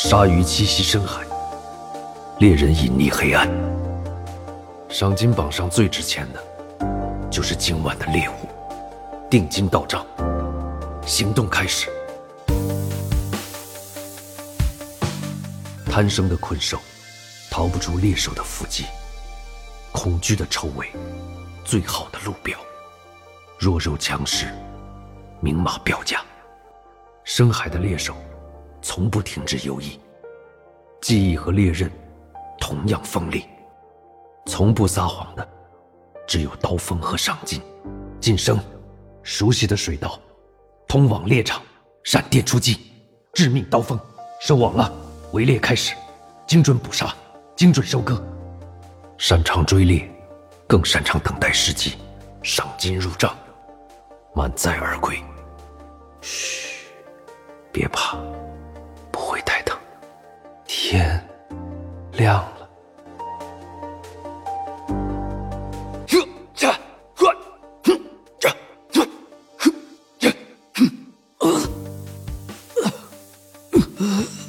鲨鱼栖息深海，猎人隐匿黑暗。赏金榜上最值钱的，就是今晚的猎物。定金到账，行动开始。贪生的困兽，逃不出猎手的伏击。恐惧的臭味，最好的路标。弱肉强食，明码标价。深海的猎手。从不停止游弋，记忆和猎刃同样锋利，从不撒谎的只有刀锋和赏金。晋升，熟悉的水道，通往猎场，闪电出击，致命刀锋，收网了，围猎开始，精准捕杀，精准收割。擅长追猎，更擅长等待时机，赏金入账，满载而归。嘘，别怕。亮了。呃，呃，呃。